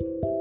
Thank you.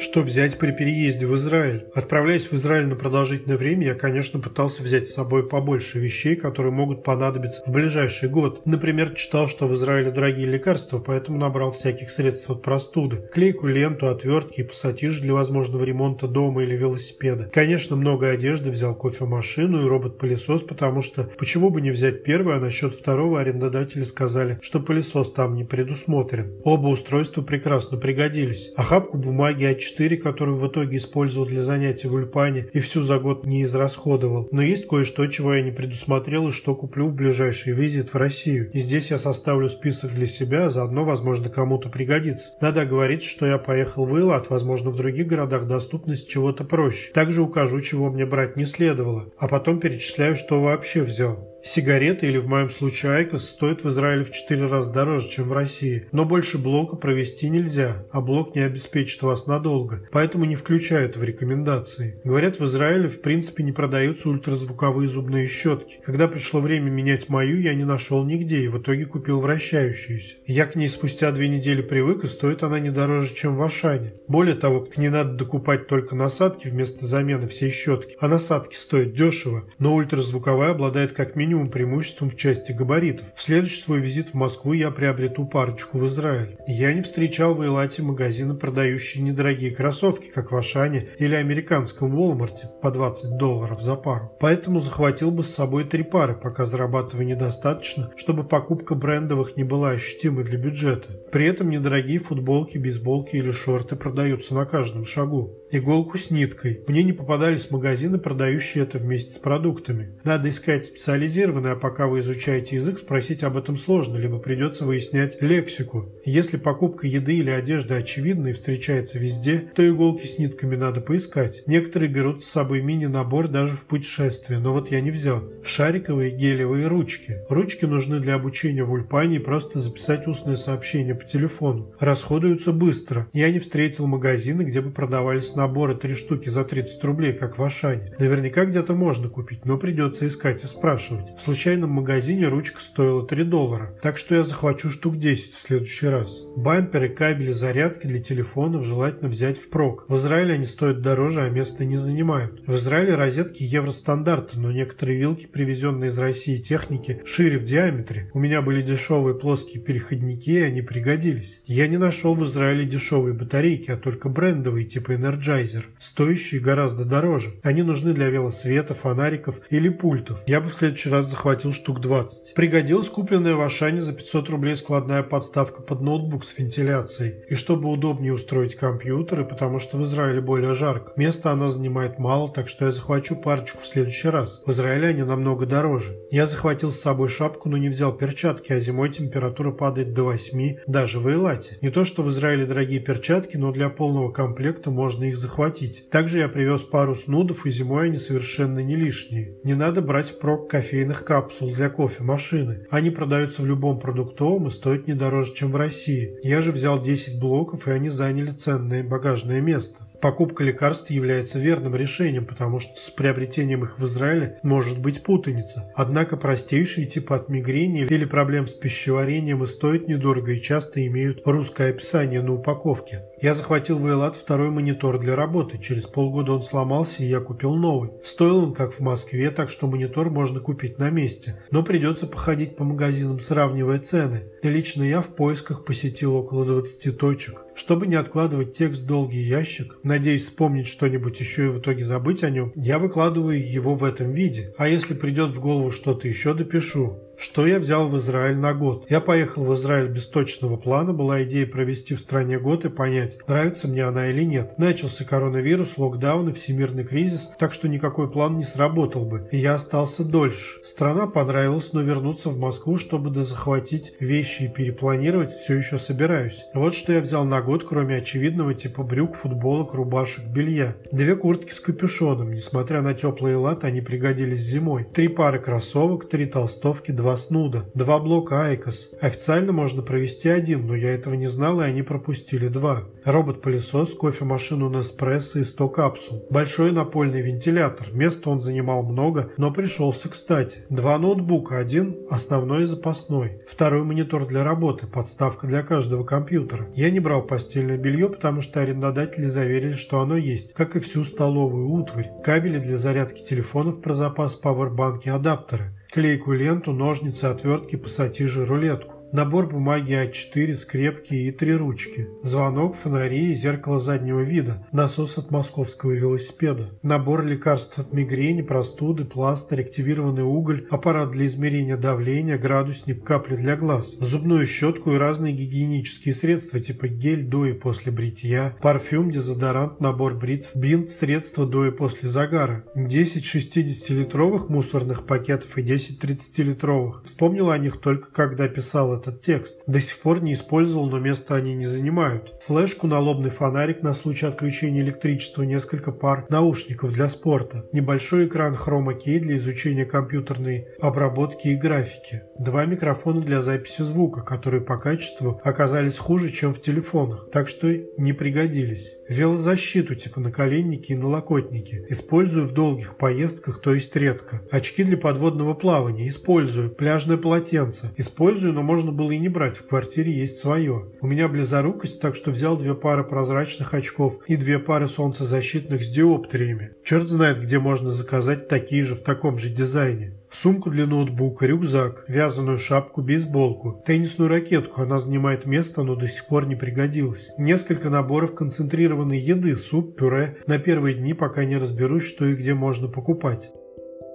Что взять при переезде в Израиль? Отправляясь в Израиль на продолжительное время, я, конечно, пытался взять с собой побольше вещей, которые могут понадобиться в ближайший год. Например, читал, что в Израиле дорогие лекарства, поэтому набрал всяких средств от простуды. Клейку, ленту, отвертки и пассатижи для возможного ремонта дома или велосипеда. Конечно, много одежды, взял кофемашину и робот-пылесос, потому что почему бы не взять первый, а насчет второго арендодатели сказали, что пылесос там не предусмотрен. Оба устройства прекрасно пригодились. Охапку бумаги, а 4 которую в итоге использовал для занятий в Ульпане и всю за год не израсходовал. Но есть кое-что, чего я не предусмотрел и что куплю в ближайший визит в Россию. И здесь я составлю список для себя, а заодно, возможно, кому-то пригодится. Надо говорить, что я поехал в Эйлат, возможно, в других городах доступность чего-то проще. Также укажу, чего мне брать не следовало, а потом перечисляю, что вообще взял. Сигареты или в моем случае IQOS стоят в Израиле в 4 раза дороже, чем в России. Но больше блока провести нельзя, а блок не обеспечит вас надолго, поэтому не включают в рекомендации. Говорят, в Израиле в принципе не продаются ультразвуковые зубные щетки. Когда пришло время менять мою, я не нашел нигде и в итоге купил вращающуюся. Я к ней спустя две недели привык и стоит она не дороже, чем в Ашане. Более того, к ней надо докупать только насадки вместо замены всей щетки, а насадки стоят дешево, но ультразвуковая обладает как минимум минимум преимуществом в части габаритов. В следующий свой визит в Москву я приобрету парочку в Израиль. Я не встречал в Эйлате магазины, продающие недорогие кроссовки, как в Ашане или американском Walmart по 20 долларов за пару. Поэтому захватил бы с собой три пары, пока зарабатываю недостаточно, чтобы покупка брендовых не была ощутимой для бюджета. При этом недорогие футболки, бейсболки или шорты продаются на каждом шагу. Иголку с ниткой. Мне не попадались магазины, продающие это вместе с продуктами. Надо искать специализированные квалифицированный, а пока вы изучаете язык, спросить об этом сложно, либо придется выяснять лексику. Если покупка еды или одежды очевидна и встречается везде, то иголки с нитками надо поискать. Некоторые берут с собой мини-набор даже в путешествие, но вот я не взял. Шариковые гелевые ручки. Ручки нужны для обучения в Ульпане и просто записать устное сообщение по телефону. Расходуются быстро. Я не встретил магазины, где бы продавались наборы три штуки за 30 рублей, как в Ашане. Наверняка где-то можно купить, но придется искать и спрашивать. В случайном магазине ручка стоила 3 доллара, так что я захвачу штук 10 в следующий раз. Бамперы, кабели, зарядки для телефонов желательно взять впрок. В Израиле они стоят дороже, а места не занимают. В Израиле розетки евростандарта, но некоторые вилки, привезенные из России техники, шире в диаметре. У меня были дешевые плоские переходники, и они пригодились. Я не нашел в Израиле дешевые батарейки, а только брендовые типа Energizer, стоящие гораздо дороже. Они нужны для велосвета, фонариков или пультов. Я бы в следующий раз раз захватил штук 20. Пригодилась купленная в Ашане за 500 рублей складная подставка под ноутбук с вентиляцией. И чтобы удобнее устроить компьютеры, потому что в Израиле более жарко. Места она занимает мало, так что я захвачу парочку в следующий раз. В Израиле они намного дороже. Я захватил с собой шапку, но не взял перчатки, а зимой температура падает до 8, даже в Эйлате. Не то, что в Израиле дорогие перчатки, но для полного комплекта можно их захватить. Также я привез пару снудов, и зимой они совершенно не лишние. Не надо брать впрок кофейных кофейных капсул для кофемашины. Они продаются в любом продуктовом и стоят не дороже, чем в России. Я же взял 10 блоков, и они заняли ценное багажное место. Покупка лекарств является верным решением, потому что с приобретением их в Израиле может быть путаница. Однако простейшие типы от мигрени или проблем с пищеварением и стоят недорого и часто имеют русское описание на упаковке. Я захватил в Эйлат второй монитор для работы. Через полгода он сломался, и я купил новый. Стоил он как в Москве, так что монитор можно купить на месте. Но придется походить по магазинам, сравнивая цены. И лично я в поисках посетил около 20 точек. Чтобы не откладывать текст в долгий ящик, надеясь вспомнить что-нибудь еще и в итоге забыть о нем, я выкладываю его в этом виде. А если придет в голову что-то еще, допишу. Что я взял в Израиль на год? Я поехал в Израиль без точного плана, была идея провести в стране год и понять, нравится мне она или нет. Начался коронавирус, локдаун и всемирный кризис, так что никакой план не сработал бы, и я остался дольше. Страна понравилась, но вернуться в Москву, чтобы дозахватить вещи и перепланировать, все еще собираюсь. Вот что я взял на год, кроме очевидного типа брюк, футболок, рубашек, белья. Две куртки с капюшоном, несмотря на теплые латы, они пригодились зимой. Три пары кроссовок, три толстовки, два два снуда, два блока IQOS. Официально можно провести один, но я этого не знал, и они пропустили два. Робот-пылесос, кофемашину Nespresso и 100 капсул. Большой напольный вентилятор. Места он занимал много, но пришелся кстати. Два ноутбука, один основной и запасной. Второй монитор для работы, подставка для каждого компьютера. Я не брал постельное белье, потому что арендодатели заверили, что оно есть, как и всю столовую утварь. Кабели для зарядки телефонов про запас, пауэрбанки, адаптеры. Клейкую ленту, ножницы, отвертки, пассатижи, рулетку. Набор бумаги А4, скрепки и три ручки. Звонок, фонари и зеркало заднего вида. Насос от московского велосипеда. Набор лекарств от мигрени, простуды, пластырь, активированный уголь, аппарат для измерения давления, градусник, капли для глаз. Зубную щетку и разные гигиенические средства типа гель до и после бритья, парфюм, дезодорант, набор бритв, бинт, средства до и после загара. 10 60-литровых мусорных пакетов и 10 30-литровых. Вспомнил о них только когда писал этот текст. До сих пор не использовал, но место они не занимают. Флешку, налобный фонарик на случай отключения электричества, несколько пар наушников для спорта, небольшой экран хрома кей для изучения компьютерной обработки и графики, два микрофона для записи звука, которые по качеству оказались хуже, чем в телефонах, так что не пригодились. Велозащиту типа наколенники и налокотники. Использую в долгих поездках, то есть редко. Очки для подводного плавания. Использую. Пляжное полотенце. Использую, но можно было и не брать. В квартире есть свое. У меня близорукость, так что взял две пары прозрачных очков и две пары солнцезащитных с диоптриями. Черт знает, где можно заказать такие же в таком же дизайне сумку для ноутбука, рюкзак, вязаную шапку, бейсболку, теннисную ракетку, она занимает место, но до сих пор не пригодилась. Несколько наборов концентрированной еды, суп, пюре, на первые дни, пока не разберусь, что и где можно покупать.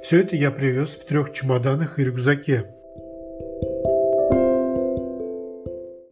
Все это я привез в трех чемоданах и рюкзаке.